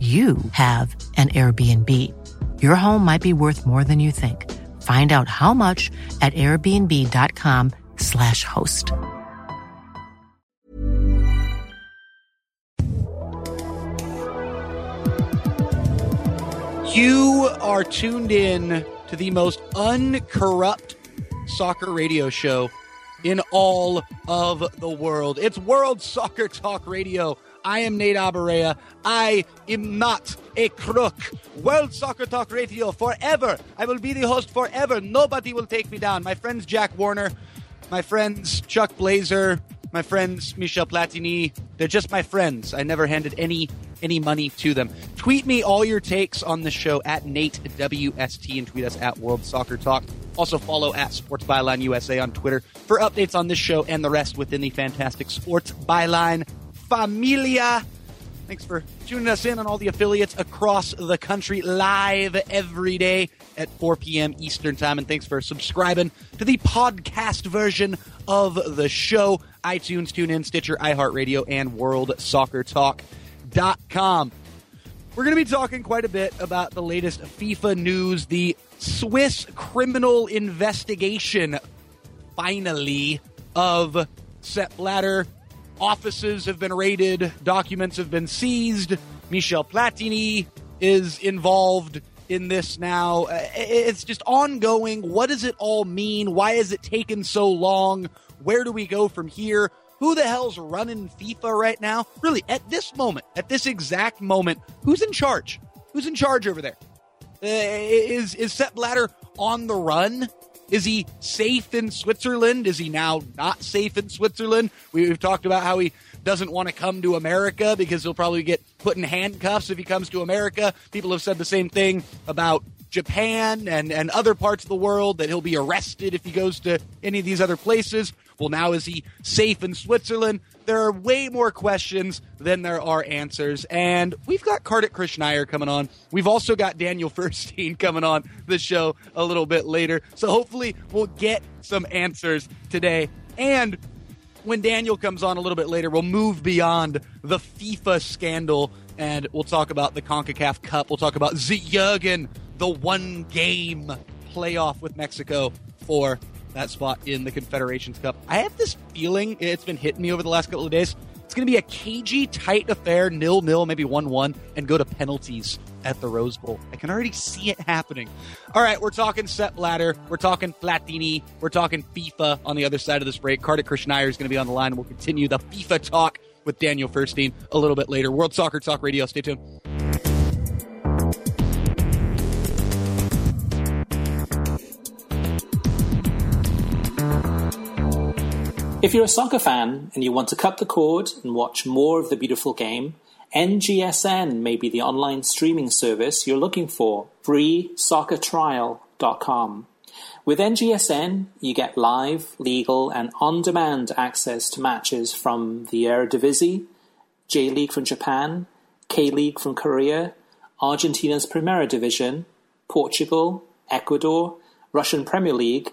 you have an Airbnb. Your home might be worth more than you think. Find out how much at airbnb.com/slash host. You are tuned in to the most uncorrupt soccer radio show in all of the world. It's World Soccer Talk Radio. I am Nate Abarea. I am not a crook. World Soccer Talk Radio forever. I will be the host forever. Nobody will take me down. My friends Jack Warner, my friends Chuck Blazer, my friends Michel Platini. They're just my friends. I never handed any any money to them. Tweet me all your takes on the show at Nate WST and tweet us at World Soccer Talk. Also follow at Sports Byline USA on Twitter for updates on this show and the rest within the fantastic Sports Byline familia. Thanks for tuning us in on all the affiliates across the country live every day at 4 p.m. Eastern Time. And thanks for subscribing to the podcast version of the show. iTunes, TuneIn, Stitcher, iHeartRadio, and WorldSoccerTalk.com. We're going to be talking quite a bit about the latest FIFA news, the Swiss criminal investigation, finally, of Sepp Blatter offices have been raided, documents have been seized. Michel Platini is involved in this now. Uh, it's just ongoing. What does it all mean? Why has it taken so long? Where do we go from here? Who the hell's running FIFA right now? Really, at this moment, at this exact moment, who's in charge? Who's in charge over there? Uh, is is Sepp Blatter on the run? Is he safe in Switzerland? Is he now not safe in Switzerland? We've talked about how he doesn't want to come to America because he'll probably get put in handcuffs if he comes to America. People have said the same thing about Japan and, and other parts of the world that he'll be arrested if he goes to any of these other places. Well, now is he safe in Switzerland? There are way more questions than there are answers. And we've got Kartik Krishnaiyer coming on. We've also got Daniel Feuerstein coming on the show a little bit later. So hopefully we'll get some answers today. And when Daniel comes on a little bit later, we'll move beyond the FIFA scandal and we'll talk about the CONCACAF Cup. We'll talk about Jürgen, the one game playoff with Mexico for that spot in the Confederations Cup. I have this feeling it's been hitting me over the last couple of days. It's going to be a cagey, tight affair, nil nil, maybe one one, and go to penalties at the Rose Bowl. I can already see it happening. All right, we're talking Sepp Blatter, we're talking Platini, we're talking FIFA on the other side of this break. Kartik Krishnaiyer is going to be on the line, and we'll continue the FIFA talk with Daniel Feuerstein a little bit later. World Soccer Talk Radio. Stay tuned. If you're a soccer fan and you want to cut the cord and watch more of the beautiful game, NGSN may be the online streaming service you're looking for. FreeSoccerTrial.com. With NGSN, you get live, legal, and on demand access to matches from the Eredivisie, J League from Japan, K League from Korea, Argentina's Primera Division, Portugal, Ecuador, Russian Premier League,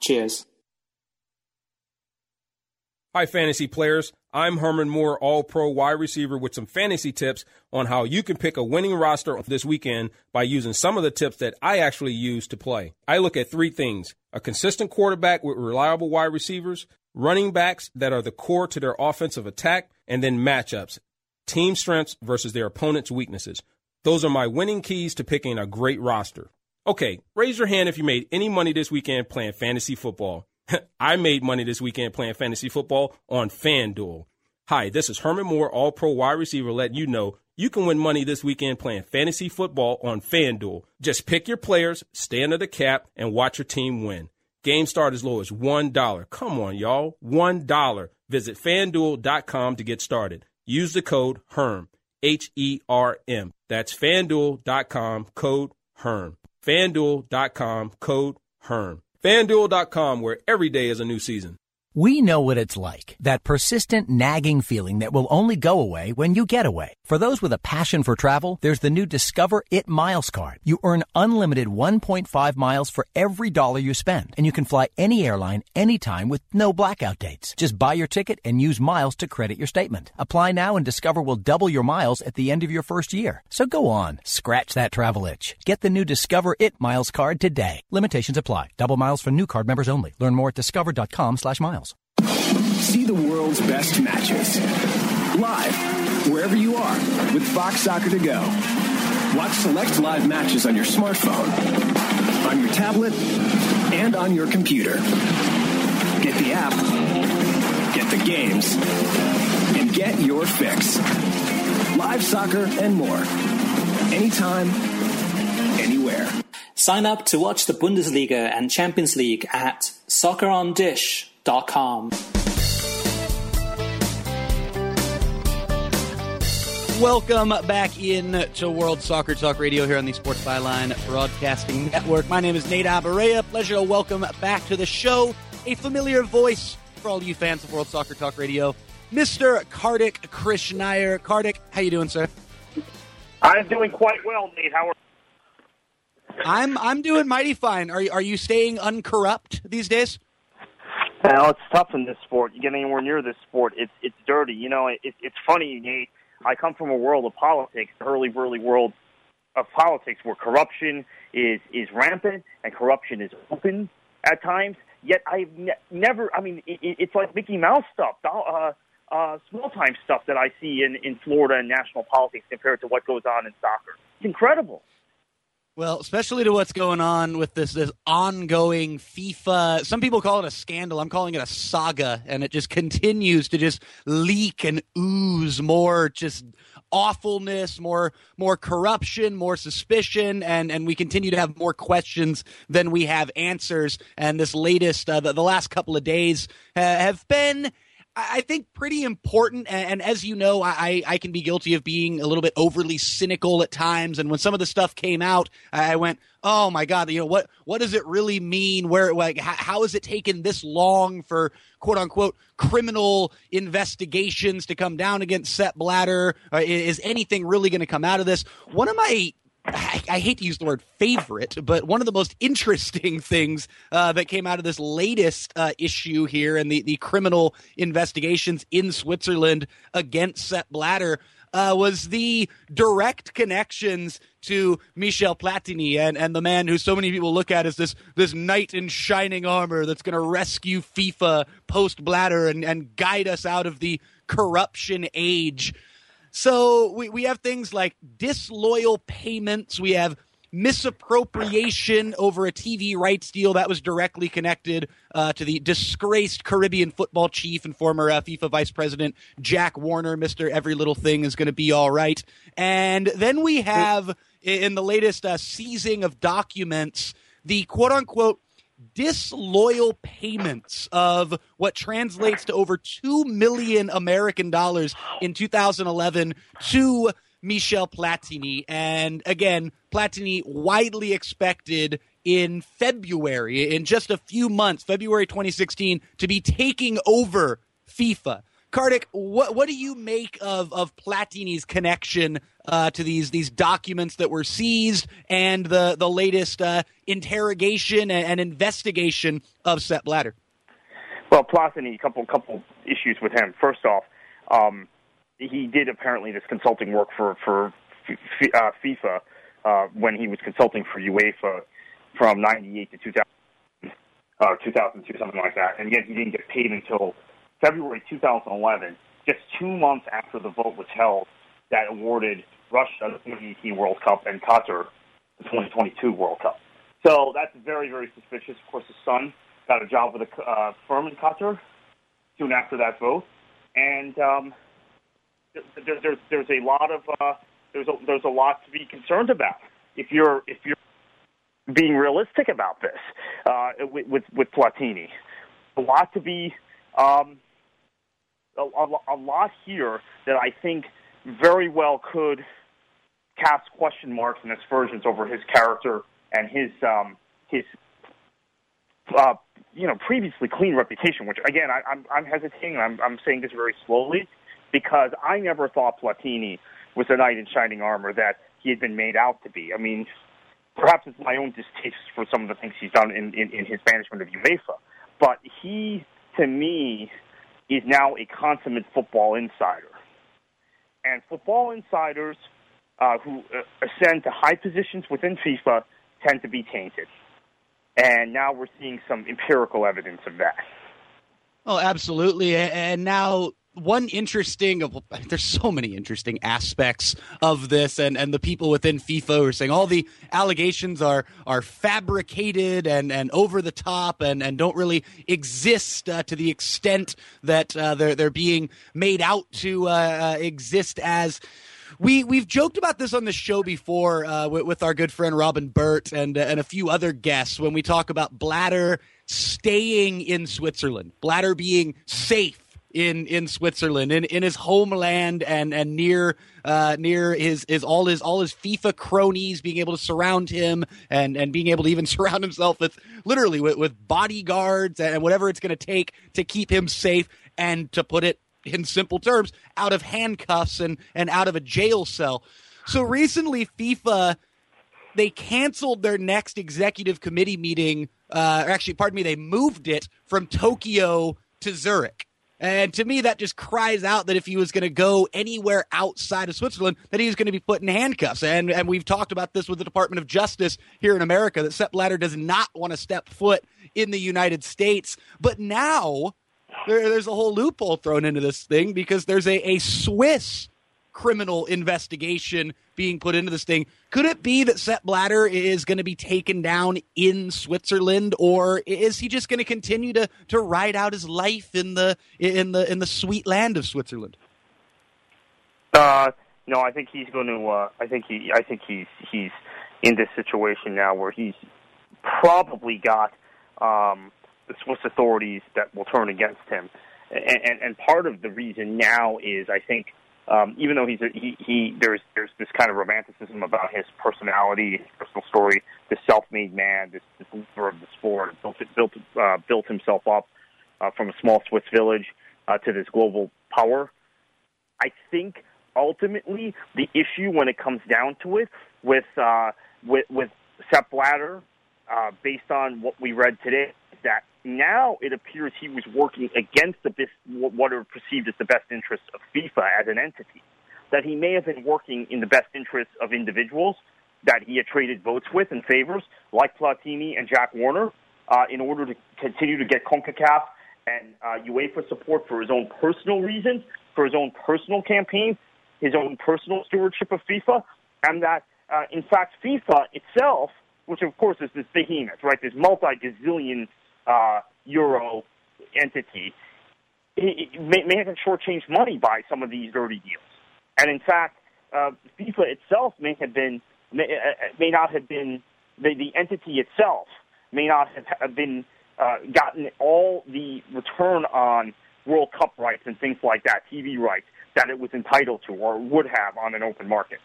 Cheers. Hi, fantasy players. I'm Herman Moore, all pro wide receiver, with some fantasy tips on how you can pick a winning roster this weekend by using some of the tips that I actually use to play. I look at three things a consistent quarterback with reliable wide receivers, running backs that are the core to their offensive attack, and then matchups, team strengths versus their opponent's weaknesses. Those are my winning keys to picking a great roster. Okay, raise your hand if you made any money this weekend playing fantasy football. I made money this weekend playing fantasy football on FanDuel. Hi, this is Herman Moore, all pro wide receiver, letting you know you can win money this weekend playing fantasy football on FanDuel. Just pick your players, stay under the cap, and watch your team win. Game start as low as $1. Come on, y'all. $1. Visit fanduel.com to get started. Use the code HERM, H E R M. That's fanduel.com, code HERM. Fanduel.com, code HERM. FanDuel.com, where every day is a new season. We know what it's like. That persistent nagging feeling that will only go away when you get away. For those with a passion for travel, there's the new Discover It Miles card. You earn unlimited 1.5 miles for every dollar you spend, and you can fly any airline anytime with no blackout dates. Just buy your ticket and use miles to credit your statement. Apply now and Discover will double your miles at the end of your first year. So go on, scratch that travel itch. Get the new Discover It Miles card today. Limitations apply. Double miles for new card members only. Learn more at discover.com/miles. See the world's best matches live wherever you are with Fox Soccer to go. Watch select live matches on your smartphone, on your tablet, and on your computer. Get the app, get the games, and get your fix. Live soccer and more. Anytime, anywhere. Sign up to watch the Bundesliga and Champions League at soccerondish.com. Welcome back in to World Soccer Talk Radio here on the Sports Byline Broadcasting Network. My name is Nate Abaurrea. Pleasure to welcome back to the show a familiar voice for all you fans of World Soccer Talk Radio, Mr. Kartik Krishnaiyer. Kartik, how you doing, sir? I'm doing quite well, Nate. How are I'm I'm doing mighty fine. Are you, are you staying uncorrupt these days? Well, it's tough in this sport. You get anywhere near this sport, it's it's dirty. You know, it, it's funny, Nate. I come from a world of politics, the early, early world of politics, where corruption is is rampant and corruption is open at times. Yet I've ne- never. I mean, it, it's like Mickey Mouse stuff, uh, uh, small time stuff that I see in in Florida and national politics compared to what goes on in soccer. It's incredible. Well, especially to what's going on with this this ongoing FIFA. Some people call it a scandal. I'm calling it a saga, and it just continues to just leak and ooze more just awfulness, more more corruption, more suspicion, and and we continue to have more questions than we have answers. And this latest, uh, the, the last couple of days have been I think pretty important. And, as you know, I, I can be guilty of being a little bit overly cynical at times. And when some of the stuff came out, I went, "Oh my God! You know what? What does it really mean? Where like how, has it taken this long for quote unquote criminal investigations to come down against Sepp Blatter? Uh, is anything really going to come out of this? One of my I, I, hate to use the word favorite, but one of the most interesting things uh, that came out of this latest uh, issue here and the, the criminal investigations in Switzerland against Sepp Blatter uh, was the direct connections to Michel Platini and, and the man who so many people look at as this this knight in shining armor that's going to rescue FIFA post Blatter and, and guide us out of the corruption age. So we, we have things like disloyal payments. We have misappropriation over a TV rights deal that was directly connected uh, to the disgraced Caribbean football chief and former uh, FIFA vice president Jack Warner. Mister Every Little Thing is going to be all right. And then we have in the latest uh, seizing of documents the quote unquote disloyal payments of what translates to over 2 million American dollars in 2011 to Michel Platini. And again, Platini widely expected in February, in just a few months, February 2016, to be taking over FIFA. Kartik, what what do you make of of Platini's connection uh, to these these documents that were seized and the the latest uh, interrogation and, and, investigation of Sepp Blatter? Well, Platini, a couple couple issues with him. First off, um, he did apparently this consulting work for for uh, FIFA uh, when he was consulting for UEFA from '98 to 2000, uh, 2002, something like that, and yet he didn't get paid until February 2011, just two months after the vote was held that awarded Russia the 2018 World Cup and Qatar the 2022 World Cup. So that's very, very suspicious. Of course, his son got a job with a uh, firm in Qatar soon after that vote, and um, there, there's there's a lot of uh, there's a, there's a lot to be concerned about if you're if you're being realistic about this uh, with, with with Platini. A lot to be um, a, a, a lot here that I think very well could cast question marks and aspersions over his character and his um, his uh, you know previously clean reputation. Which again, I, I'm I'm hesitating. I'm I'm saying this very slowly because I never thought Platini was a knight in shining armor that he had been made out to be. I mean, perhaps it's my own distaste for some of the things he's done in, in, in his management of UEFA, but he, to me, is now a consummate football insider. And football insiders uh, who uh, ascend to high positions within FIFA tend to be tainted. And now we're seeing some empirical evidence of that. Oh, absolutely. And now one interesting there's so many interesting aspects of this and and the people within FIFA are saying all the allegations are are fabricated and and over the top and and don't really exist uh, to the extent that uh, they're they're being made out to uh, uh exist as. We we've joked about this on the show before uh, with, with, our good friend Robin Burt and uh, and a few other guests when we talk about Blatter staying in Switzerland, Blatter being safe in in Switzerland, in, in his homeland, and and near uh, near his his all his all his FIFA cronies being able to surround him, and and being able to even surround himself with literally with, with bodyguards and whatever it's going to take to keep him safe, and to put it in simple terms, out of handcuffs and and out of a jail cell. So recently, FIFA they canceled their next executive committee meeting. Uh, actually, pardon me, they moved it from Tokyo to Zurich. And to me, that just cries out that if he was going to go anywhere outside of Switzerland, that he was going to be put in handcuffs. And and we've talked about this with the Department of Justice here in America that Sepp Blatter does not want to step foot in the United States. But now there, there's a whole loophole thrown into this thing because there's a, a Swiss criminal investigation being put into this thing. Could it be that Sepp Blatter is going to be taken down in Switzerland, or is he just going to continue to to ride out his life in the in the in the sweet land of Switzerland? Uh, no, I think he's going to. Uh, I think he. I think he's he's in this situation now where he's probably got um, the Swiss authorities that will turn against him, and, and and part of the reason now is I think um, even though he's a, he, he there's there's this kind of romanticism about his personality, his personal story, this self-made man, this, this leader of the sport, built built uh, built himself up uh, from a small Swiss village uh, to this global power. I think ultimately the issue when it comes down to it with uh, with with Sepp Blatter, uh, based on what we read today, that now it appears he was working against the best, what are perceived as the best interests of FIFA as an entity. That he may have been working in the best interests of individuals that he had traded votes with and favors, like Platini and Jack Warner, uh, in order to continue to get CONCACAF and uh, UEFA support for his own personal reasons, for his own personal campaign, his own personal stewardship of FIFA, and that, uh, in fact, FIFA itself, which of course is this behemoth, right, this multi-gazillion uh, euro entity it, may, have shortchanged money by some of these dirty deals. And in fact, uh, FIFA itself may have been may, uh, may not have been the, the entity itself may not have been uh, gotten all the return on World Cup rights and things like that, TV rights that it was entitled to or would have on an open market.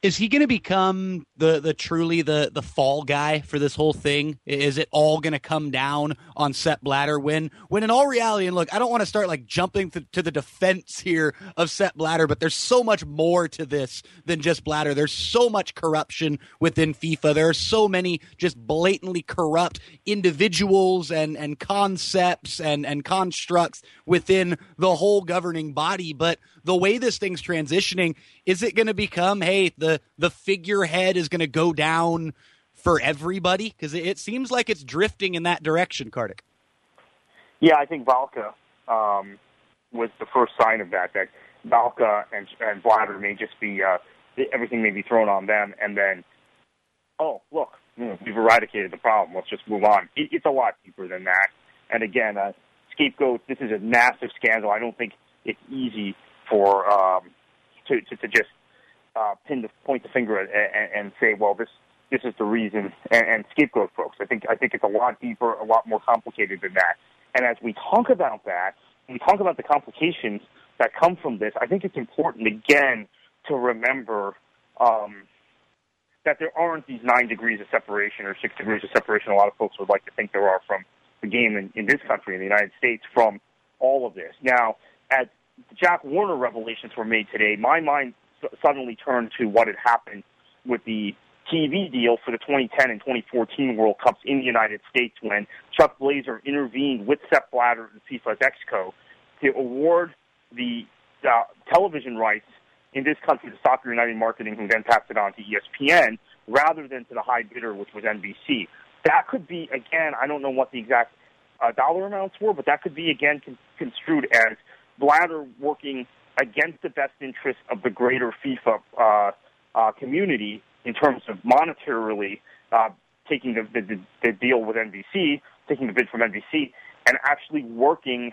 Is he going to become the the truly the the fall guy for this whole thing? Is it all going to come down on Sepp Blatter? When when in all reality, and look, I don't want to start like jumping to, to, the defense here of Sepp Blatter, but there's so much more to this than just Blatter. There's so much corruption within FIFA. There are so many just blatantly corrupt individuals and and concepts and and constructs within the whole governing body. But the way this thing's transitioning, is it going to become, hey, the the figurehead is going to go down for everybody? Because it, it, seems like it's drifting in that direction, Kartik. Yeah, I think Valcke um, was the first sign of that. That Valcke and and Blatter may just be uh, everything may be thrown on them, and then, oh look, we've eradicated the problem. Let's just move on. It, it's a lot deeper than that. And again, uh, scapegoat. This is a massive scandal. I don't think it's easy for um, to, to to just uh, pin the point the finger at, and, and say, well, this this is the reason, and, and scapegoat folks. I think I think it's a lot deeper, a lot more complicated than that. And as we talk about that, we talk about the complications that come from this. I think it's important again to remember um, that there aren't these nine degrees of separation or six degrees of separation. A lot of folks would like to think there are from the game in, in this country, in the United States, from all of this. Now, as Jack Warner revelations were made today, my mind suddenly turned to what had happened with the TV deal for the 2010 and 2014 World Cups in the United States when Chuck Blazer intervened with Sepp Blatter and FIFA's Exco to award the uh, television rights in this country to Soccer United Marketing, who then passed it on to ESPN, rather than to the high bidder, which was NBC. That could be, again, I don't know what the exact uh, dollar amounts were, but that could be, again, con- construed as Blatter working against the best interests of the greater FIFA uh, uh, community in terms of monetarily uh, taking the, the, the deal with NBC, taking the bid from NBC, and actually working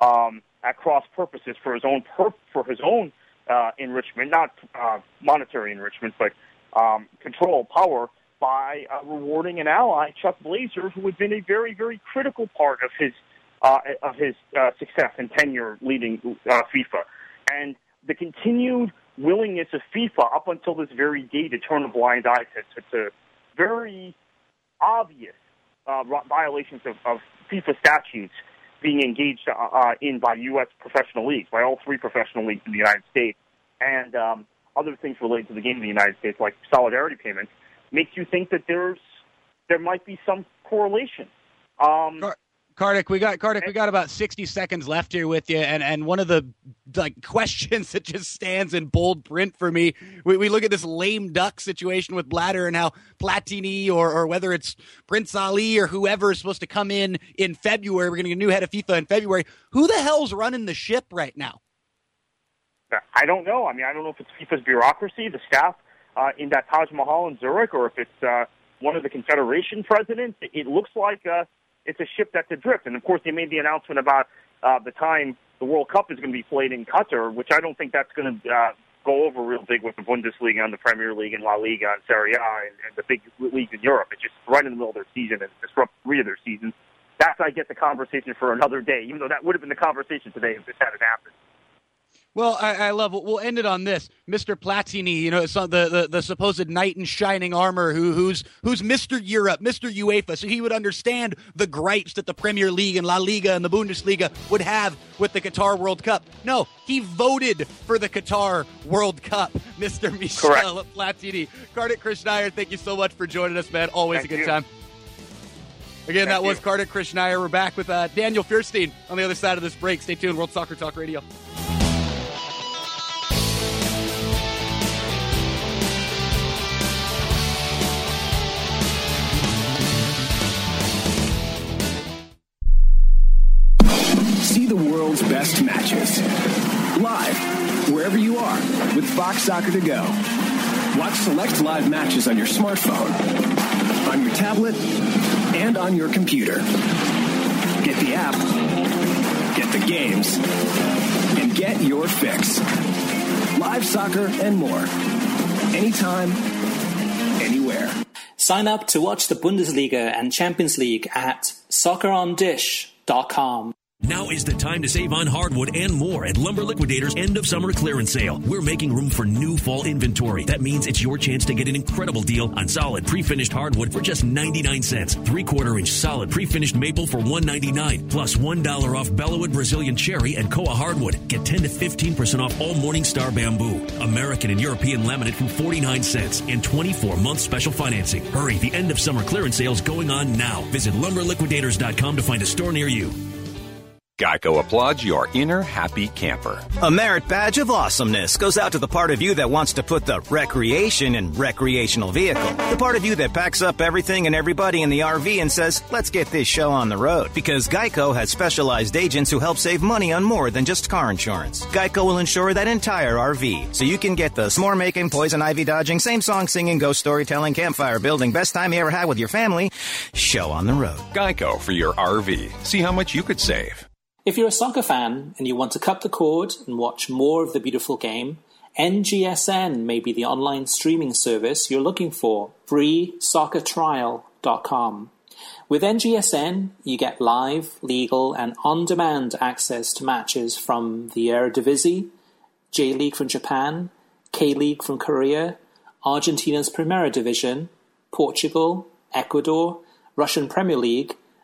um, at cross purposes for his own per- for his own uh, enrichment, not uh, monetary enrichment, but um, control power by uh, rewarding an ally, Chuck Blazer, who had been a very very critical part of his uh, of his uh, success and tenure leading uh, FIFA. And the continued willingness of FIFA up until this very day to turn a blind eye to, to, to very obvious uh, violations of, of FIFA statutes being engaged uh, uh, in by U.S. professional leagues, by all three professional leagues in the United States, and um, other things related to the game in the United States, like solidarity payments, makes you think that there's there might be some correlation. Um, Kartik, we got Kartik, we got about sixty seconds left here with you, and and one of the like questions that just stands in bold print for me. We, we look at this lame duck situation with Blatter and how Platini or or whether it's Prince Ali or whoever is supposed to come in in February. We're going to get a new head of FIFA in February. Who the hell's running the ship right now? I don't know. I mean, I don't know if it's FIFA's bureaucracy, the staff uh, in that Taj Mahal in Zurich, or if it's uh, one of the Confederation presidents. It looks like. Uh, it's a ship that's adrift. And of course, they made the announcement about uh, the time the World Cup is going to be played in Qatar, which I don't think that's going to uh, go over real big with the Bundesliga and the Premier League and La Liga and Serie A and, and the big leagues in Europe. It's just right in the middle of their season and disrupt three of their seasons. That's I get the conversation for another day, even though that would have been the conversation today if this hadn't happened. Well, I, I, love. We'll end it on this, Mr. Platini. You know, the, the the supposed knight in shining armor, who who's who's Mr. Europe, Mr. UEFA, so he would understand the gripes that the Premier League and La Liga and the Bundesliga would have with the Qatar World Cup. No, he voted for the Qatar World Cup, Mr. Michel Correct. Platini. Kartik Krishnaiyer, thank you so much for joining us, man. Always thank a good you. time. Again, Thank that was Kartik Krishnaiyer. We're back with uh, Daniel Feuerstein on the other side of this break. Stay tuned. World Soccer Talk Radio. Fox Soccer to go. Watch select live matches on your smartphone, on your tablet, and on your computer. Get the app, get the games, and get your fix. Live soccer and more. Anytime, anywhere. Sign up to watch the Bundesliga and Champions League at soccerondish.com. Now is the time to save on hardwood and more at Lumber Liquidators end of summer clearance sale. We're making room for new fall inventory. That means it's your chance to get an incredible deal on solid pre-finished hardwood for just 99 cents. Three quarter inch solid pre-finished maple for 199 plus 1 off Bellawood Brazilian cherry and Koa hardwood. Get 10 to 15% off all Morningstar bamboo. American and European laminate from 49 cents and 24 month special financing. Hurry, the end of summer clearance sale is going on now. Visit lumberliquidators.com to find a store near you. Geico applauds your inner happy camper. A merit badge of awesomeness goes out to the part of you that wants to put the recreation in recreational vehicle. The part of you that packs up everything and everybody in the RV and says, let's get this show on the road. Because Geico has specialized agents who help save money on more than just car insurance. Geico will insure that entire RV, so you can get the s'more making, poison ivy dodging, same song singing, ghost storytelling, campfire building, best time you ever had with your family show on the road. Geico for your RV. See how much you could save. If you're a soccer fan and you want to cut the cord and watch more of the beautiful game, NGSN may be the online streaming service you're looking for. FreeSoccerTrial.com. With NGSN, you get live, legal, and on demand access to matches from the Eredivisie, J League from Japan, K League from Korea, Argentina's Primera Division, Portugal, Ecuador, Russian Premier League,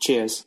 Cheers.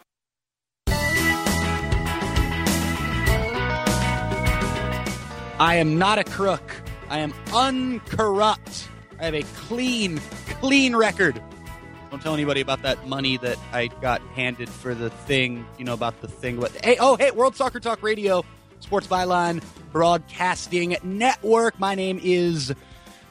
I am not a crook. I am uncorrupt. I have a clean, clean record. Don't tell anybody about that money that I got handed for the thing. You know about the thing. What? Hey, oh, hey, World Soccer Talk Radio, Sports Byline Broadcasting Network. My name is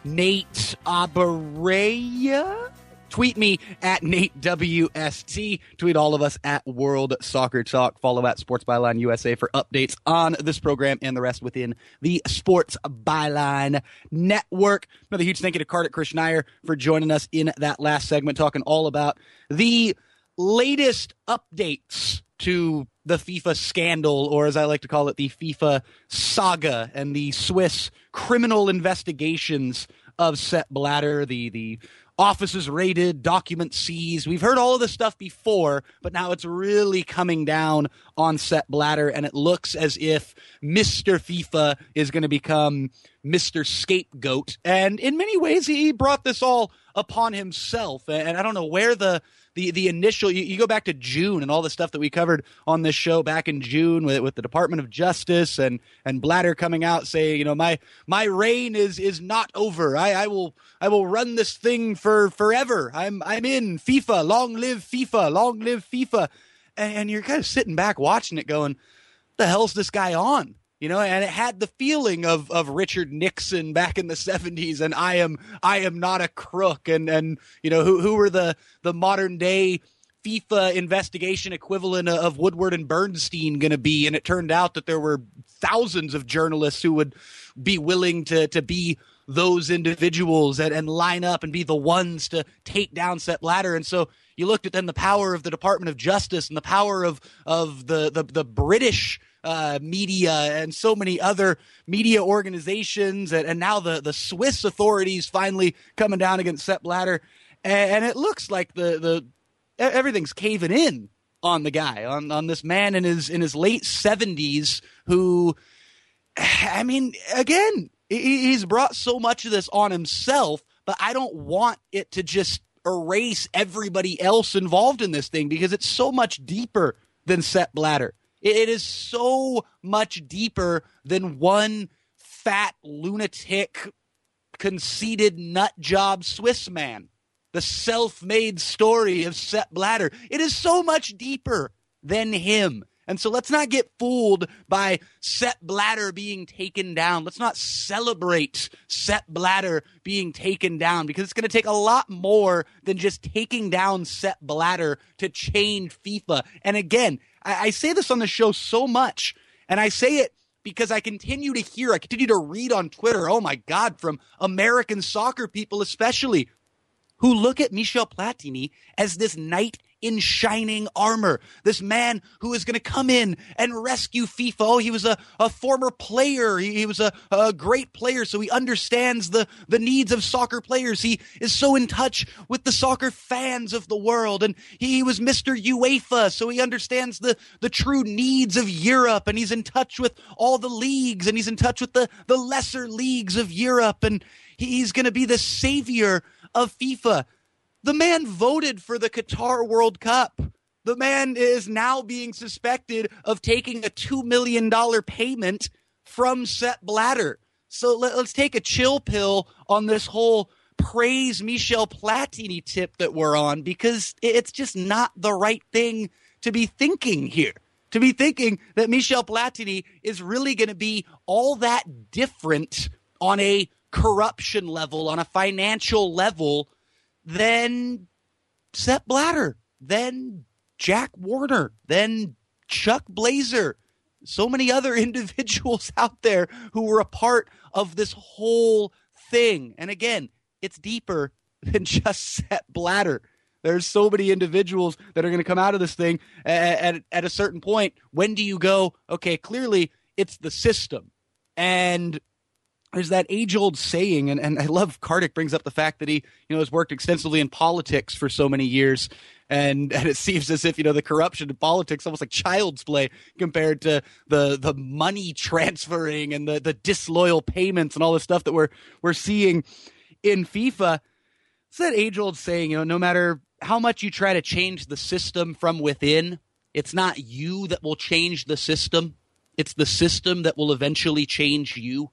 Nate Abareya. Tweet me at Nate WST. Tweet all of us at World Soccer Talk. Follow at Sports Byline USA for updates on this program and the rest within the Sports Byline Network. Another huge thank you to Kartik Krishnaiyer for joining us in that last segment, talking all about the latest updates to the FIFA scandal, or as I like to call it, the FIFA saga and the Swiss criminal investigations of Sepp Blatter, the the offices raided, documents seized. We've heard all of this stuff before, but now it's really coming down on Sepp Blatter, and it looks as if Mr. FIFA is going to become Mr. Scapegoat. And in many ways, he brought this all upon himself. And I don't know where the the the initial you, you, go back to June and all the stuff that we covered on this show back in June with with the Department of Justice and and Blatter coming out saying you know my my reign is is not over I I will I will run this thing for forever I'm I'm in FIFA long live FIFA long live FIFA and, and you're kind of sitting back watching it going the hell's this guy on you know and it had the feeling of of Richard Nixon back in the 70s and I am I am not a crook. And and you know who who were the the modern day FIFA investigation equivalent of Woodward and Bernstein going to be? And it turned out that there were thousands of journalists who would be willing to to be those individuals and, and line up and be the ones to take down Sepp Blatter and so you looked at then the power of the Department of Justice and the power of of the the, the British uh, media and so many other media organizations, and, and, now the the Swiss authorities finally coming down against Sepp Blatter, and, and, it looks like the the everything's caving in on the guy on on this man in his in his late seventies who, I mean, again, he's brought so much of this on himself, but I don't want it to just erase everybody else involved in this thing because it's so much deeper than Sepp Blatter. It is so much deeper than one fat lunatic, conceited nut job Swiss man. The self made story of Sepp Blatter. It is so much deeper than him. And so let's not get fooled by Sepp Blatter being taken down. Let's not celebrate Sepp Blatter being taken down because it's going to take a lot more than just taking down Sepp Blatter to change FIFA. And again, I, I say this on the show so much, and I say it because I continue to hear, I continue to read on Twitter, oh my God, from American soccer people especially, who look at Michel Platini as this knight in shining armor. This man who is going to come in and rescue FIFA. Oh, he was a, a former player. He, he was a, a great player, so he understands the, the needs of soccer players. He is so in touch with the soccer fans of the world. And he was Mr. UEFA, so he understands the, the true needs of Europe. And he's in touch with all the leagues, and he's in touch with the, the lesser leagues of Europe. And he's going to be the savior of FIFA. The man voted for the Qatar World Cup. The man is now being suspected of taking a $2 million payment from Sepp Blatter. So let, us take a chill pill on this whole praise Michel Platini tip that we're on because it's just not the right thing to be thinking here. To be thinking that Michel Platini is really going to be all that different on a corruption level, on a financial level then Sepp Blatter, then Jack Warner, then Chuck Blazer, so many other individuals out there who were a part of this whole thing. And again, it's deeper than just Sepp Blatter. There's so many individuals that are going to come out of this thing at, at, at a certain point. When do you go, okay, clearly it's the system. And there's that age old saying, and, and I love Kartik brings up the fact that he, you know, has worked extensively in politics for so many years. And, and it seems as if, you know, the corruption in politics almost like child's play compared to the the money transferring and the, the disloyal payments and all the stuff that we're we're seeing in FIFA. It's that age old saying, you know, no matter how much you try to change the system from within, it's not you that will change the system. It's the system that will eventually change you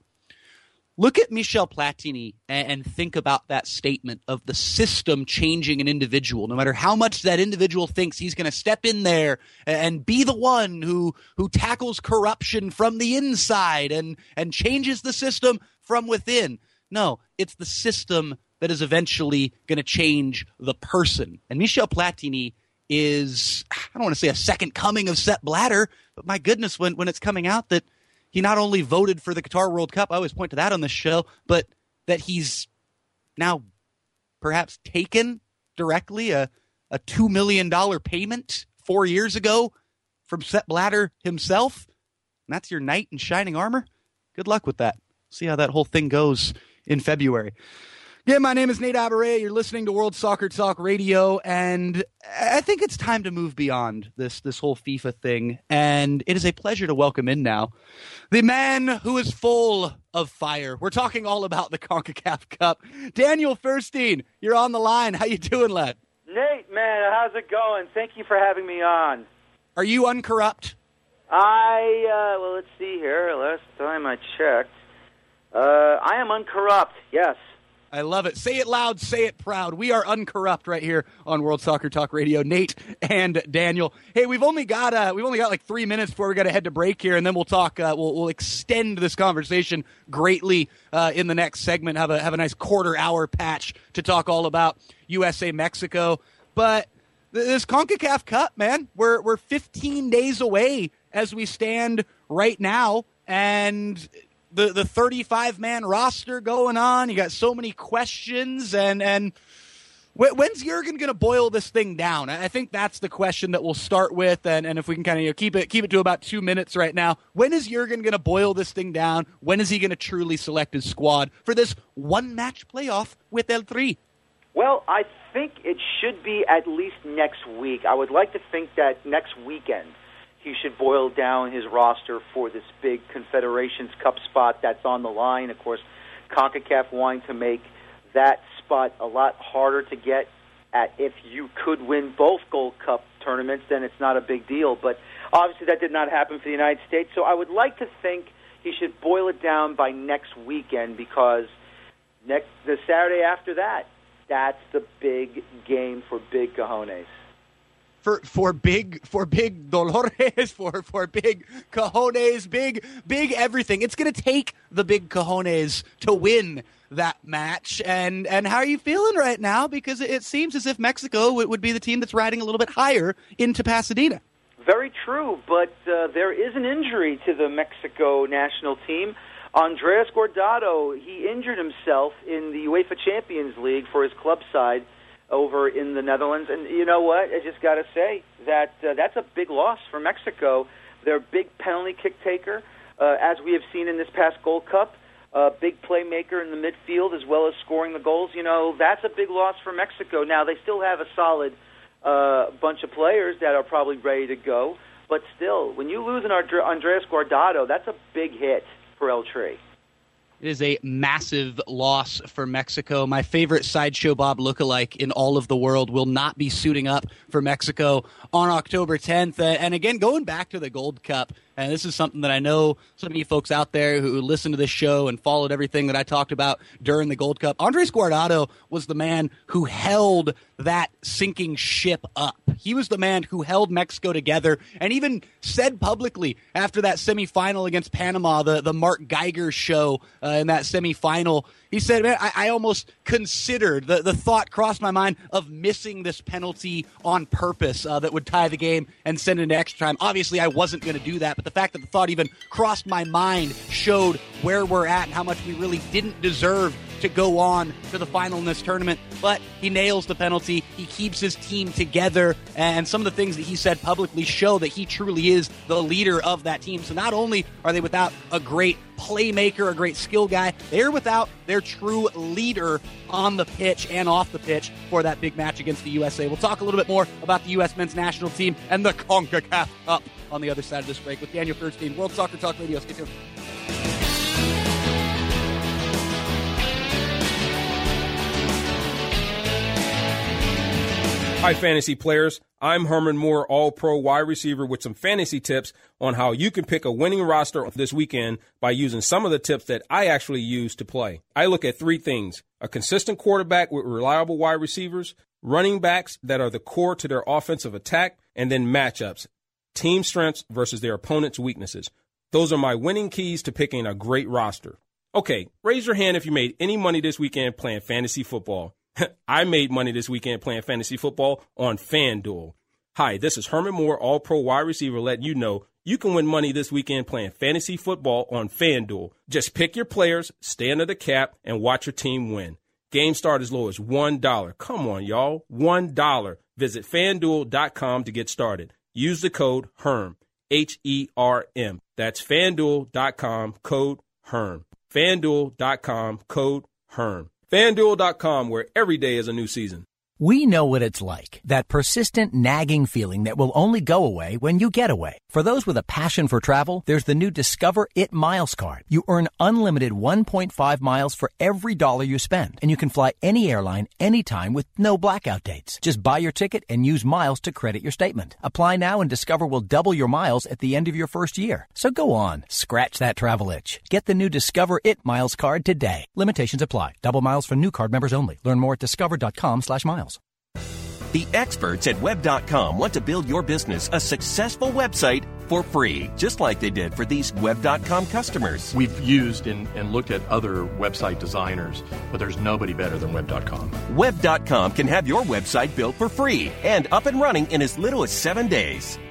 Look at Michel Platini and think about that statement of the system changing an individual. No matter how much that individual thinks he's going to step in there and be the one who who tackles corruption from the inside and and changes the system from within. No, it's the system that is eventually going to change the person. And Michel Platini is I don't want to say a second coming of Sepp Blatter, but my goodness, when when it's coming out that he not only voted for the Qatar World Cup, I always point to that on the show, but that he's now perhaps taken directly a, a $2 million payment four years ago from Sepp Blatter himself. And that's your knight in shining armor. Good luck with that. See how that whole thing goes in February. Yeah, my name is Nate Aberray. You're listening to World Soccer Talk Radio, and I think it's time to move beyond this this whole FIFA thing. And it is a pleasure to welcome in now the man who is full of fire. We're talking all about the CONCACAF Cup. Daniel Feuerstein, you're on the line. How you doing, lad? Nate, man, how's it going? Thank you for having me on. Are you uncorrupt? I uh, well, let's see here. Last time I checked, uh, I am uncorrupt. Yes. I love it. Say it loud, say it proud. We are uncorrupt right here on World Soccer Talk Radio. Nate and Daniel. Hey, we've only got uh, we've only got like three minutes before we got to head to break here, and then we'll talk. Uh, we'll we'll extend this conversation greatly uh, in the next segment. Have a have a nice quarter hour patch to talk all about USA Mexico. But this Concacaf Cup, man, we're we're 15 days away as we stand right now, and the the 35 man roster going on. You got so many questions, and and when's Jurgen going to boil this thing down? I think that's the question that we'll start with, and, and if we can kind of you know, keep it keep it to about two minutes right now. When is Jurgen going to boil this thing down? When is he going to truly select his squad for this one match playoff with El Tri? Well, I think it should be at least next week. I would like to think that next weekend he should boil down his roster for this big Confederations Cup spot that's on the line. Of course, CONCACAF wanting to make that spot a lot harder to get at if you could win both Gold Cup tournaments, then it's not a big deal. But obviously, that did not happen for the United States. So I would like to think he should boil it down by next weekend because next the Saturday after that, that's the big game for big cojones for for big for big Dolores for for big cojones, big big everything. It's going to take the big cojones to win that match. And and how are you feeling right now? Because it seems as if Mexico would be the team that's riding a little bit higher into Pasadena. Very true, but uh, there is an injury to the Mexico national team. Andres Guardado, he injured himself in the UEFA Champions League for his club side over in the Netherlands. And you know what? I just got to say that uh, that's a big loss for Mexico. Their big penalty kick taker, uh, as we have seen in this past Gold Cup, uh, big playmaker in the midfield as well as scoring the goals. You know, that's a big loss for Mexico. Now they still have a solid uh, bunch of players that are probably ready to go, but still, when you lose an Andres Guardado, that's a big hit for El Tri. It is a massive loss for Mexico. My favorite Sideshow Bob lookalike in all of the world will not be suiting up for Mexico on October 10th. And again, going back to the Gold Cup, and this is something that I know some of you folks out there who listened to this show and followed everything that I talked about during the Gold Cup. Andres Guardado was the man who held that sinking ship up. He was the man who held Mexico together and even said publicly after that semifinal against Panama, the, the Mark Geiger show uh, in that semifinal, he said, man, I, I almost considered, the, the thought crossed my mind of missing this penalty on purpose uh, that would tie the game and send it into extra time. Obviously, I wasn't going to do that, but the fact that the thought even crossed my mind showed where we're at and how much we really didn't deserve to go on to the final in this tournament. But he nails the penalty. He keeps his team together. And some of the things that he said publicly show that he truly is the leader of that team. So not only are they without a great playmaker, a great skill guy, they're without their true leader on the pitch and off the pitch for that big match against the USA. We'll talk a little bit more about the U.S. men's national team and the CONCACAF Cup on the other side of this break with Daniel Feuerstein, World Soccer Talk Radio. Stay tuned. Hi, fantasy players. I'm Herman Moore, all pro wide receiver, with some fantasy tips on how you can pick a winning roster this weekend by using some of the tips that I actually use to play. I look at three things a consistent quarterback with reliable wide receivers, running backs that are the core to their offensive attack, and then matchups, team strengths versus their opponent's weaknesses. Those are my winning keys to picking a great roster. Okay, raise your hand if you made any money this weekend playing fantasy football. I made money this weekend playing fantasy football on FanDuel. Hi, this is Herman Moore, all pro wide receiver, letting you know you can win money this weekend playing fantasy football on FanDuel. Just pick your players, stay under the cap, and watch your team win. Game start as low as $1. Come on, y'all. $1. Visit fanduel.com to get started. Use the code HERM, H E R M. That's fanduel.com, code HERM. Fanduel.com, code HERM. FanDuel.com, where every day is a new season. We know what it's like. That persistent nagging feeling that will only go away when you get away. For those with a passion for travel, there's the new Discover It Miles card. You earn unlimited 1.5 miles for every dollar you spend. And you can fly any airline anytime with no blackout dates. Just buy your ticket and use miles to credit your statement. Apply now and Discover will double your miles at the end of your first year. So go on, scratch that travel itch. Get the new Discover It Miles card today. Limitations apply. Double miles for new card members only. Learn more at discover.com slash miles. The experts at web.com want to build your business a successful website for free, just like they did for these web.com customers. We've used and, and, looked at other website designers, but there's nobody better than web.com. Web.com can have your website built for free and up and running in as little as seven days.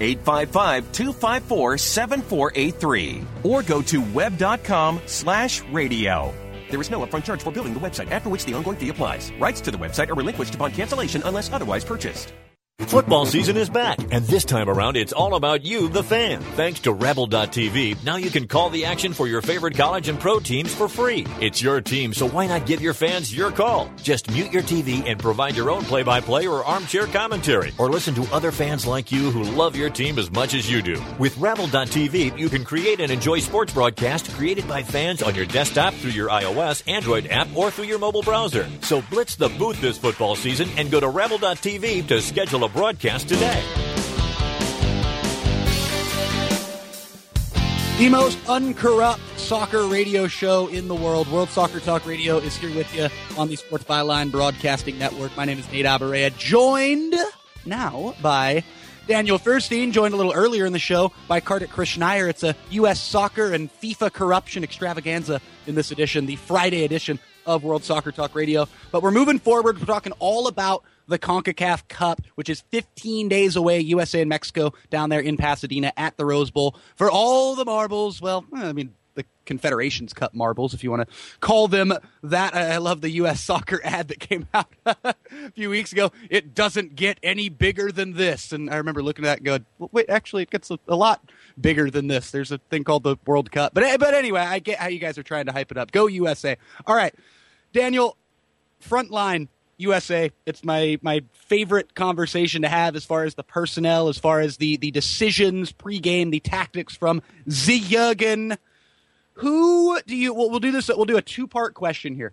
855 254 7483 or go to web.com slash radio. There is no upfront charge for building the website, after which the ongoing fee applies. Rights to the website are relinquished upon cancellation unless otherwise purchased. Football season is back, and this time around it's all about you, the fan. Thanks to Rabble.tv, now you can call the action for your favorite college and pro teams for free. It's your team, so why not give your fans your call? Just mute your TV and provide your own play by play or armchair commentary, or listen to other fans like you who love your team as much as you do. With Rabble.tv, you can create and enjoy sports broadcasts created by fans on your desktop through your iOS, Android app, or through your mobile browser. So blitz the booth this football season and go to Rabble.tv to schedule a broadcast today. The most uncorrupt soccer radio show in the world, World Soccer Talk Radio, is here with you on the Sports Byline Broadcasting Network. My name is Nate Abaurrea, joined now by Daniel Feuerstein, joined a little earlier in the show by Kartik Krishnaiyer. It's a U.S. soccer and FIFA corruption extravaganza in this edition, the Friday edition of World Soccer Talk Radio. But we're moving forward. We're talking all about the CONCACAF Cup, which is 15 days away, USA and Mexico down there in Pasadena at the Rose Bowl. For all the marbles, well, eh, I mean, the Confederations Cup marbles, if you want to call them that. I love the U.S. soccer ad that came out a few weeks ago. It doesn't get any bigger than this. And I remember looking at that and going, well, wait, actually, it gets a, a lot bigger than this. There's a thing called the World Cup. But, eh, but anyway, I get how you guys are trying to hype it up. Go USA. All right. Daniel, front line USA. It's my my favorite conversation to have as far as the personnel, as far as the the decisions pregame, the tactics from Jürgen. Who do you? Well, we'll do this. We'll do a two part question here.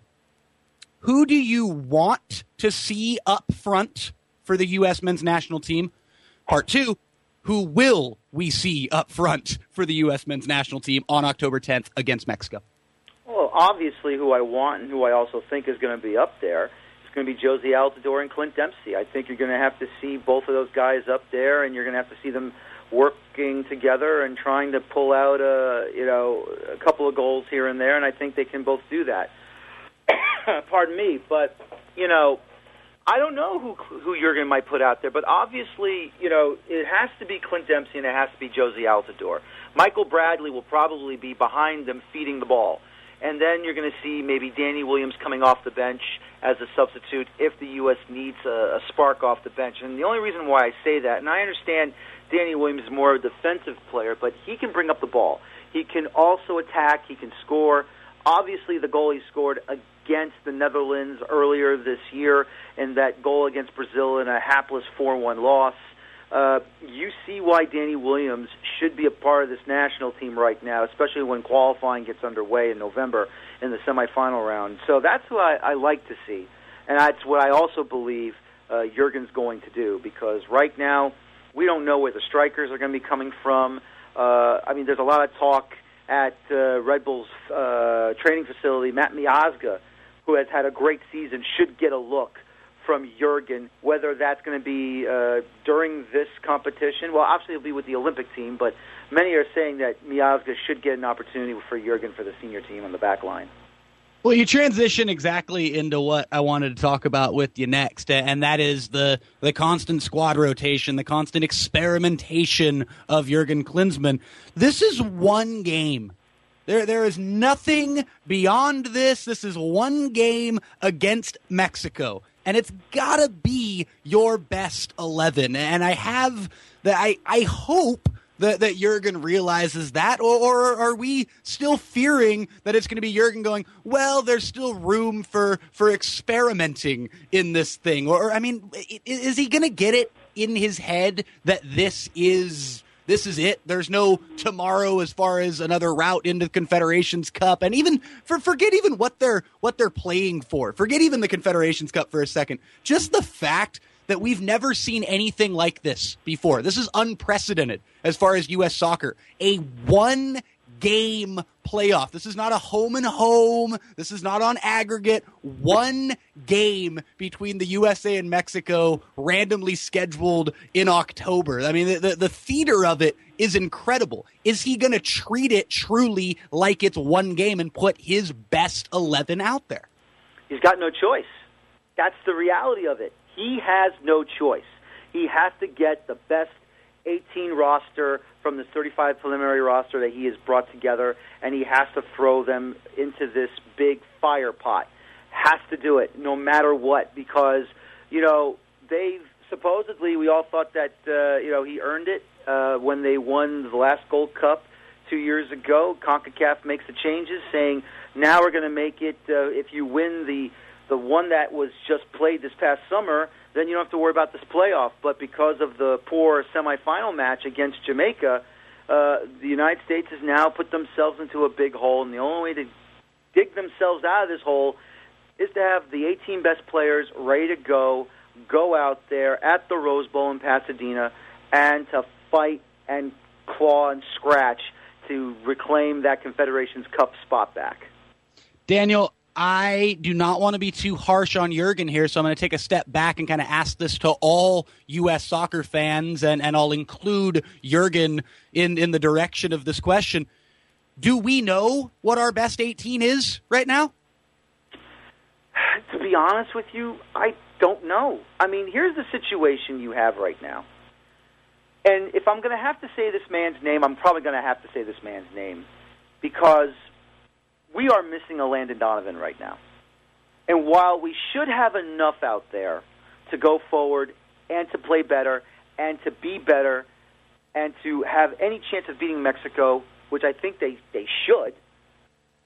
Who do you want to see up front for the U.S. men's national team? Part two. Who will we see up front for the U.S. men's national team on October 10th against Mexico? Well, obviously, who I want and who I also think is going to be up there going to be Jozy Altidore and Clint Dempsey. I think you're going to have to see both of those guys up there, and you're going to have to see them working together and trying to pull out a you know a couple of goals here and there. And I think they can both do that. Pardon me, but you know. I don't know who who Jurgen might put out there, but obviously, you know, it has to be Clint Dempsey and it has to be Jozy Altidore. Michael Bradley will probably be behind them feeding the ball and then you're going to see maybe Danny Williams coming off the bench as a substitute if the U.S. needs a, a spark off the bench. And the only reason why I say that, and I understand Danny Williams is more of a defensive player, but he can bring up the ball. He can also attack. He can score. Obviously, the goal he scored against the Netherlands earlier this year, and that goal against Brazil in a hapless 4-1 loss. Uh, you see why Danny Williams should be a part of this national team right now, especially when qualifying gets underway in November in the semifinal round. So that's what I, I like to see, and that's what I also believe uh, Jurgen's going to do because right now we don't know where the strikers are going to be coming from. Uh, I mean, there's a lot of talk at uh, Red Bull's uh, training facility. Matt Miazga, who has had a great season, should get a look from Jurgen, whether that's going to be uh, during this competition. Well, obviously it'll be with the Olympic team, but many are saying that Miazga should get an opportunity for Jurgen for the senior team on the back line. Well, you transition exactly into what I wanted to talk about with you next, and that is the the constant squad rotation, the constant experimentation of Jurgen Klinsmann. This is one game. There, there is nothing beyond this. This is one game against Mexico and it's gotta be your best 11 and i have that i i hope that, that Jurgen realizes that, or, or are we still fearing that it's going to be Jurgen going, well, there's still room for, for experimenting in this thing? Or, I mean, is he going to get it in his head that this is this is it. There's no tomorrow as far as another route into the Confederations Cup, and even for forget even what they're what they're playing for. Forget even the Confederations Cup for a second. Just the fact that we've never seen anything like this before. This is unprecedented as far as U.S. soccer. A one game playoff. This is not a home and home. This is not on aggregate. One game between the USA and Mexico, randomly scheduled in October. I mean, the, the, the theater of it is incredible. Is he going to treat it truly like it's one game and put his best 11 out there? He's got no choice. That's the reality of it. He has no choice. He has to get the best 18 roster from this 35 preliminary roster that he has brought together, and he has to throw them into this big fire pot. Has to do it no matter what because, you know, they've supposedly we all thought that uh, you know he earned it uh, when they won the last Gold Cup two years ago. Concacaf makes the changes, saying now we're going to make it uh, if you win the the one that was just played this past summer, then you don't have to worry about this playoff. But because of the poor semifinal match against Jamaica, uh, the United States has now put themselves into a big hole, and the only way to dig themselves out of this hole is to have the 18 best players ready to go, go out there at the Rose Bowl in Pasadena, and to fight and claw and scratch to reclaim that Confederations Cup spot back. Daniel, I do not want to be too harsh on Jurgen here, so I'm going to take a step back and kind of ask this to all U.S. soccer fans, and, and I'll include Jurgen in, in the direction of this question. Do we know what our best 18 is right now? To be honest with you, I don't know. I mean, here's the situation you have right now. And if I'm going to have to say this man's name, I'm probably going to have to say this man's name because we are missing a Landon Donovan right now. And while we should have enough out there to go forward and to play better and to be better and to have any chance of beating Mexico, which I think they, they should,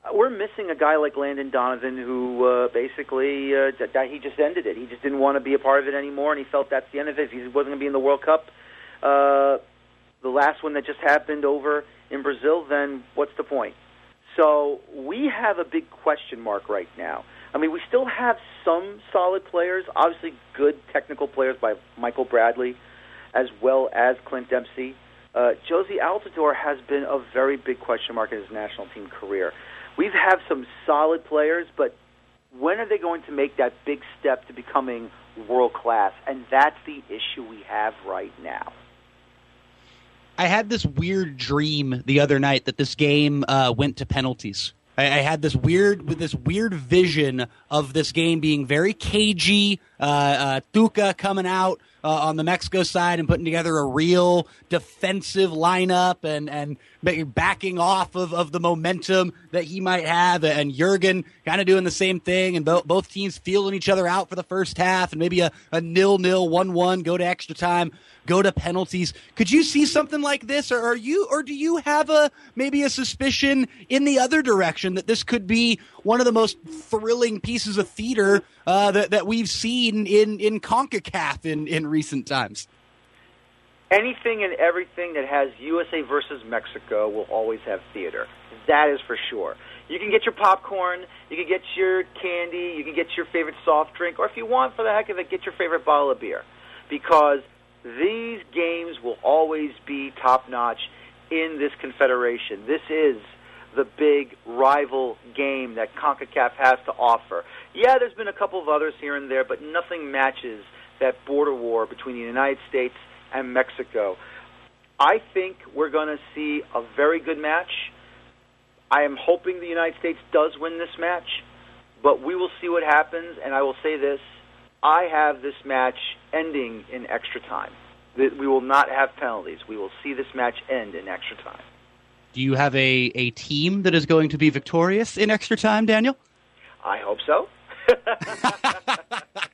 uh, we're missing a guy like Landon Donovan who uh, basically uh, he just ended it. He just didn't want to be a part of it anymore, and he felt that's the end of it. He wasn't going to be in the World Cup, uh, the last one that just happened over in Brazil, then what's the point? So we have a big question mark right now. I mean, we still have some solid players, obviously good technical players by Michael Bradley, as well as Clint Dempsey. Uh, Jozy Altidore has been a very big question mark in his national team career. We've had some solid players, but when are they going to make that big step to becoming world class? And that's the issue we have right now. I had this weird dream the other night that this game uh, went to penalties. I, I, had this weird with this weird vision of this game being very cagey. Uh, uh, coming out uh, on the Mexico side and putting together a real defensive lineup and and backing off of, of the momentum that he might have, and Jurgen kind of doing the same thing, and bo- both teams feeling each other out for the first half, and maybe a, a nil nil one one go to extra time go to penalties. Could you see something like this, or are you, or do you have a maybe a suspicion in the other direction that this could be one of the most thrilling pieces of theater uh, that that we've seen in in Concacaf in in recent times? Anything and everything that has USA versus Mexico will always have theater. That is for sure. You can get your popcorn, you can get your candy, you can get your favorite soft drink, or if you want, for the heck of it, get your favorite bottle of beer. Because these games will always be top notch in this confederation. This is the big rival game that CONCACAF has to offer. Yeah, there's been a couple of others here and there, but nothing matches that border war between the United States and Mexico. I think we're going to see a very good match. I am hoping the United States does win this match, but we will see what happens, and I will say this I have this match ending in extra time. We will not have penalties. We will see this match end in extra time. Do you have a, a team that is going to be victorious in extra time, Daniel? I hope so.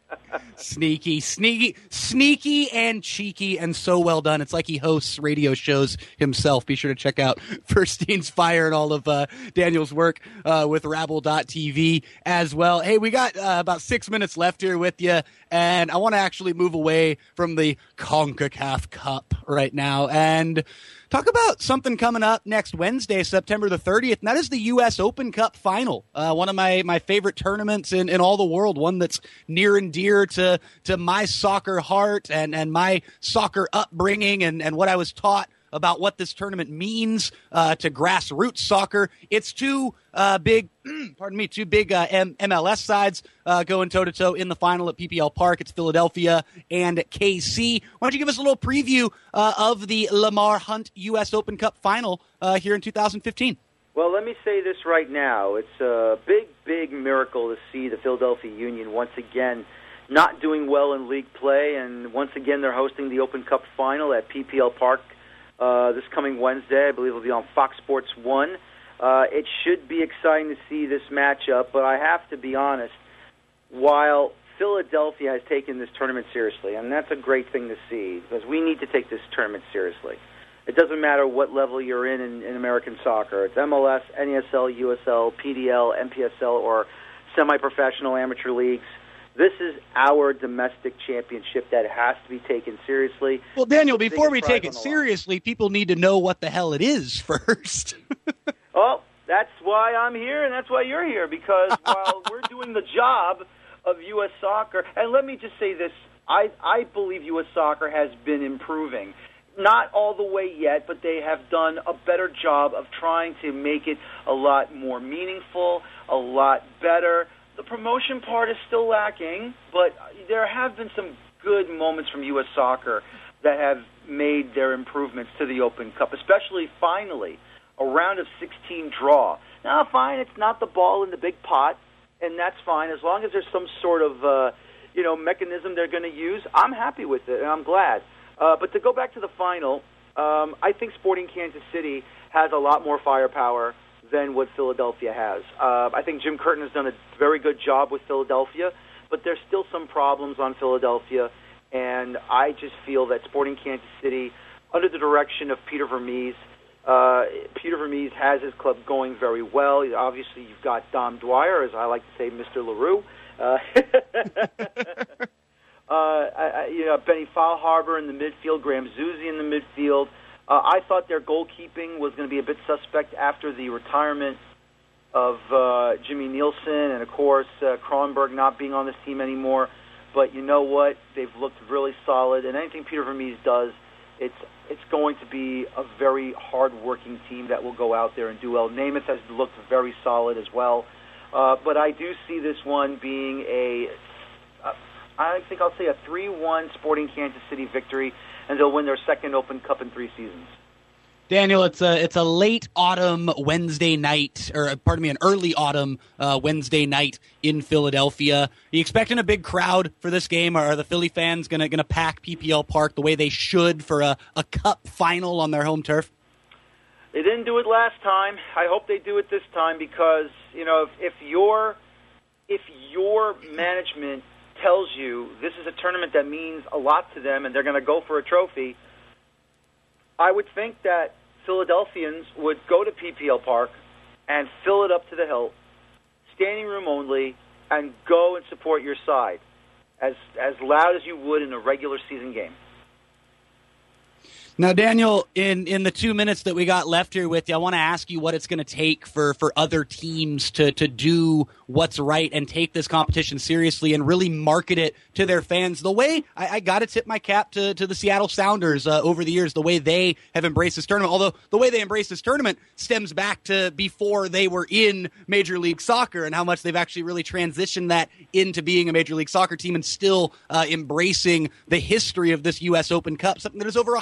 sneaky, sneaky, sneaky, and cheeky, and so well done. It's like he hosts radio shows himself. Be sure to check out Feuerstein's Fire and all of uh, Daniel's work uh, with Rabble.tv as well. Hey, we got uh, about six minutes left here with you, and I want to actually move away from the CONCACAF Cup right now and talk about something coming up next Wednesday, September the 30th, and that is the U.S. Open Cup final. Uh, one of my, my favorite tournaments in, in all the world, one that's near and dear to, to my soccer heart and, and my soccer upbringing and, and what I was taught about what this tournament means uh, to grassroots soccer. It's two uh, big, pardon me, two big uh, M- MLS sides uh, going toe to toe in the final at PPL Park. It's Philadelphia and KC. Why don't you give us a little preview uh, of the Lamar Hunt U.S. Open Cup final uh, here in 2015? Well, let me say this right now. It's a big, big miracle to see the Philadelphia Union once again not doing well in league play, and once again they're hosting the Open Cup final at PPL Park uh, this coming Wednesday. I believe it'll be on Fox Sports 1. Uh, it should be exciting to see this matchup, but I have to be honest. While Philadelphia has taken this tournament seriously, and that's a great thing to see because we need to take this tournament seriously. It doesn't matter what level you're in in, in American soccer. It's MLS, NASL, USL, PDL, MPSL, or semi-professional amateur leagues. This is our domestic championship that has to be taken seriously. Well, Daniel, before we take it seriously, people need to know what the hell it is first. Oh, that's why I'm here, and that's why you're here, because while we're doing the job of U.S. soccer, and let me just say this I, I believe U.S. soccer has been improving. Not all the way yet, but they have done a better job of trying to make it a lot more meaningful, a lot better. The promotion part is still lacking, but there have been some good moments from U.S. soccer that have made their improvements to the Open Cup, especially finally a round of 16 draw. Now, fine, it's not the ball in the big pot, and that's fine as long as there's some sort of uh, you know mechanism they're going to use. I'm happy with it, and I'm glad. Uh, but to go back to the final, um, I think Sporting Kansas City has a lot more firepower than what Philadelphia has. Uh, I think Jim Curtin has done a very good job with Philadelphia, but there's still some problems on Philadelphia, and I just feel that Sporting Kansas City, under the direction of Peter Vermes, uh, Peter Vermes has his club going very well. Obviously, you've got Dom Dwyer, as I like to say, Mr. LaRue. Uh, uh, I, I- you know, Benny Feilhaber in the midfield, Graham Zusi in the midfield. Uh, I thought their goalkeeping was going to be a bit suspect after the retirement of uh, Jimmy Nielsen and, of course, uh, Gruenebaum not being on this team anymore. But you know what? They've looked really solid, and anything Peter Vermes does, it's it's going to be a very hard-working team that will go out there and do well. Namath has looked very solid as well, uh, but I do see this one being a, I think I'll say a three-one Sporting Kansas City victory, and they'll win their second Open Cup in three seasons. Daniel, it's a it's a late autumn Wednesday night, or uh, pardon me, an early autumn uh, Wednesday night in Philadelphia. Are you expecting a big crowd for this game? Or are the Philly fans gonna gonna pack PPL Park the way they should for a, a Cup final on their home turf? They didn't do it last time. I hope they do it this time because you know if, if your if your management tells you this is a tournament that means a lot to them and they're going to go for a trophy, I would think that Philadelphians would go to PPL Park and fill it up to the hilt, standing room only, and go and support your side as as loud as you would in a regular season game. Now, Daniel, in, in the two minutes that we got left here with you, I want to ask you what it's going to take for, for other teams to, to do what's right and take this competition seriously and really market it to their fans. The way I, I got to tip my cap to, to the Seattle Sounders uh, over the years, the way they have embraced this tournament. Although the way they embraced this tournament stems back to before they were in Major League Soccer and how much they've actually really transitioned that into being a Major League Soccer team and still uh, embracing the history of this U.S. Open Cup, something that is over a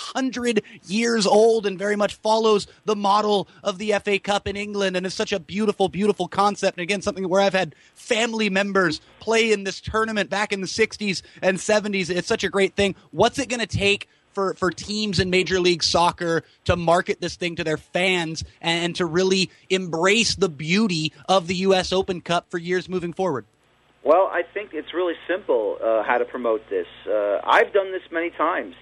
hundred years old and very much follows the model of the FA Cup in England and is such a beautiful, beautiful concept. And again, something where I've had family members play in this tournament back in the 60s and 70s. It's such a great thing. What's it going to take? For, for teams in Major League Soccer to market this thing to their fans and and, to really embrace the beauty of the U.S. Open Cup for years moving forward? Well, I think it's really simple uh, how to promote this. Uh, I've done this many times.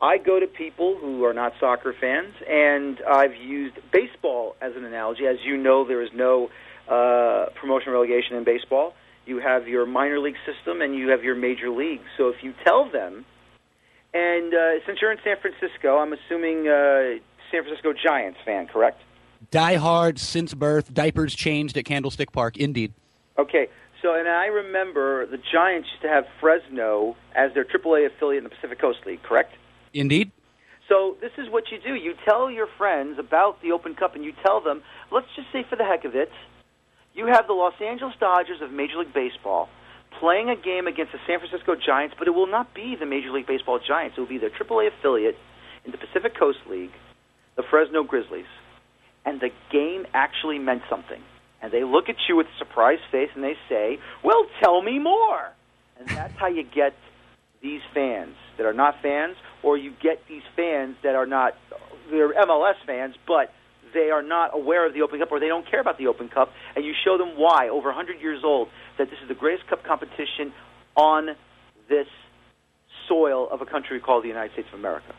I go to people who are not soccer fans, and I've used baseball as an analogy. As you know, there is no uh, promotion relegation in baseball. You have your minor league system, and you have your major league. So if you tell them, and uh, since you're in San Francisco, I'm assuming uh, San Francisco Giants fan, correct? Die hard since birth, diapers changed at Candlestick Park. Indeed. Okay, so and I remember the Giants used to have Fresno as their AAA affiliate in the Pacific Coast League, correct? Indeed. So this is what you do. You tell your friends about the Open Cup, and you tell them, let's just say for the heck of it, you have the Los Angeles Dodgers of Major League Baseball playing a game against the San Francisco Giants, but it will not be the Major League Baseball Giants. It will be their AAA affiliate in the Pacific Coast League, the Fresno Grizzlies. And the game actually meant something. And they look at you with a surprised face and they say, well, tell me more. And that's how you get these fans that are not fans, or you get these fans that are not, they're MLS fans, but they are not aware of the Open Cup or they don't care about the Open Cup, and you show them why, over 100 years old, that this is the greatest cup competition on this soil of a country called the United States of America.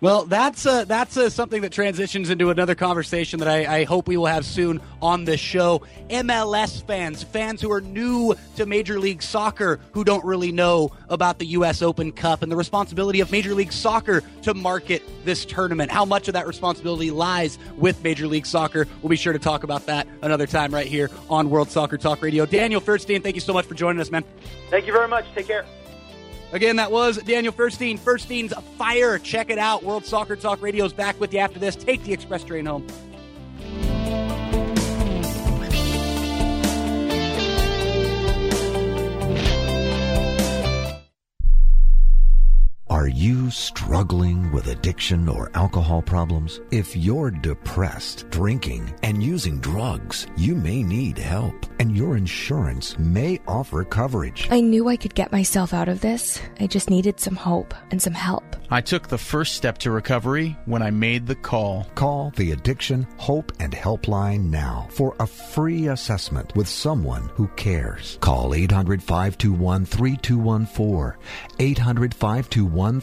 Well, that's uh, that's uh, something that transitions into another conversation that I, I, hope we will have soon on this show. MLS fans, fans who are new to Major League Soccer, who don't really know about the U.S. Open Cup and the responsibility of Major League Soccer to market this tournament. How much of that responsibility lies with Major League Soccer? We'll be sure to talk about that another time right here on World Soccer Talk Radio. Daniel Feuerstein, thank you so much for joining us, man. Thank you very much. Take care. Again, that was Daniel Feuerstein. Feuerstein's Fire. Check it out. World Soccer Talk Radio is back with you after this. Take the express train home. You struggling with addiction or alcohol problems? If you're depressed, drinking, and using drugs, you may need help, and your insurance may offer coverage. I knew I could get myself out of this. I just needed some hope and some help. I took the first step to recovery when I made the call. Call the Addiction Hope and Helpline now for a free assessment with someone who cares. Call 800 521 3214. 800 521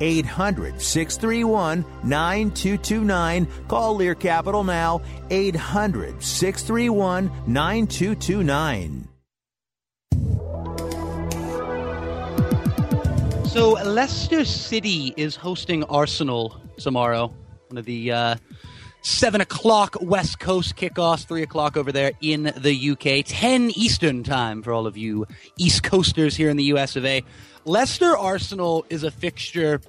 800 631 9229. Call Lear Capital now. 800 631 9229. So, Leicester City is hosting Arsenal tomorrow. One of the uh, 7 o'clock West Coast kickoffs, 3 o'clock over there in the UK, 10 Eastern time for all of you East Coasters here in the US of A. Leicester Arsenal is a fixture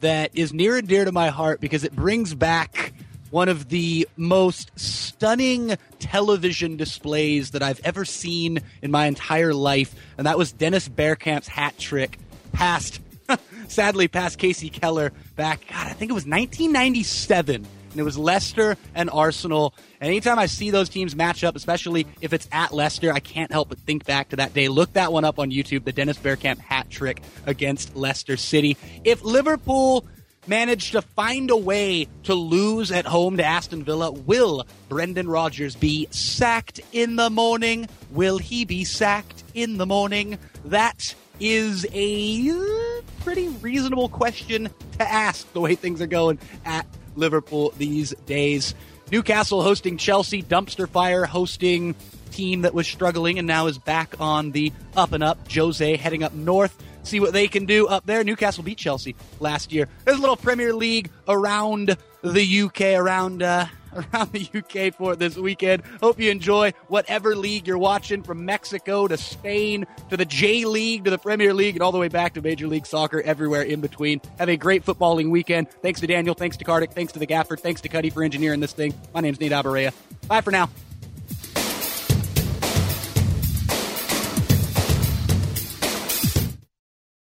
that is near and dear to my heart because it brings back one of the most stunning television displays that I've ever seen in my entire life, and that was Dennis Bergkamp's hat trick past, sadly, past Kasey Keller back, God, I think it was 1997 and it was Leicester and Arsenal. And anytime I see those teams match up, especially if it's at Leicester, I can't help but think back to that day. Look that one up on YouTube, the Dennis Bergkamp hat trick against Leicester City. If Liverpool managed to find a way to lose at home to Aston Villa, will Brendan Rodgers be sacked in the morning? Will he be sacked in the morning? That is a pretty reasonable question to ask the way things are going at Liverpool these days. Newcastle hosting Chelsea, Dumpster Fire hosting team that was struggling and now is back on the up and up. Jose heading up north. See what they can do up there. Newcastle beat Chelsea last year. There's a little Premier League around the UK, around uh, around the UK for this weekend. Hope you enjoy whatever league you're watching, from Mexico to Spain to the J League to the Premier League and all the way back to Major League Soccer, everywhere in between. Have a great footballing weekend. Thanks to Daniel, thanks to Kartik, thanks to the Gaffer, thanks to Cuddy for engineering this thing. My name's Nate Abaurrea. Bye for now.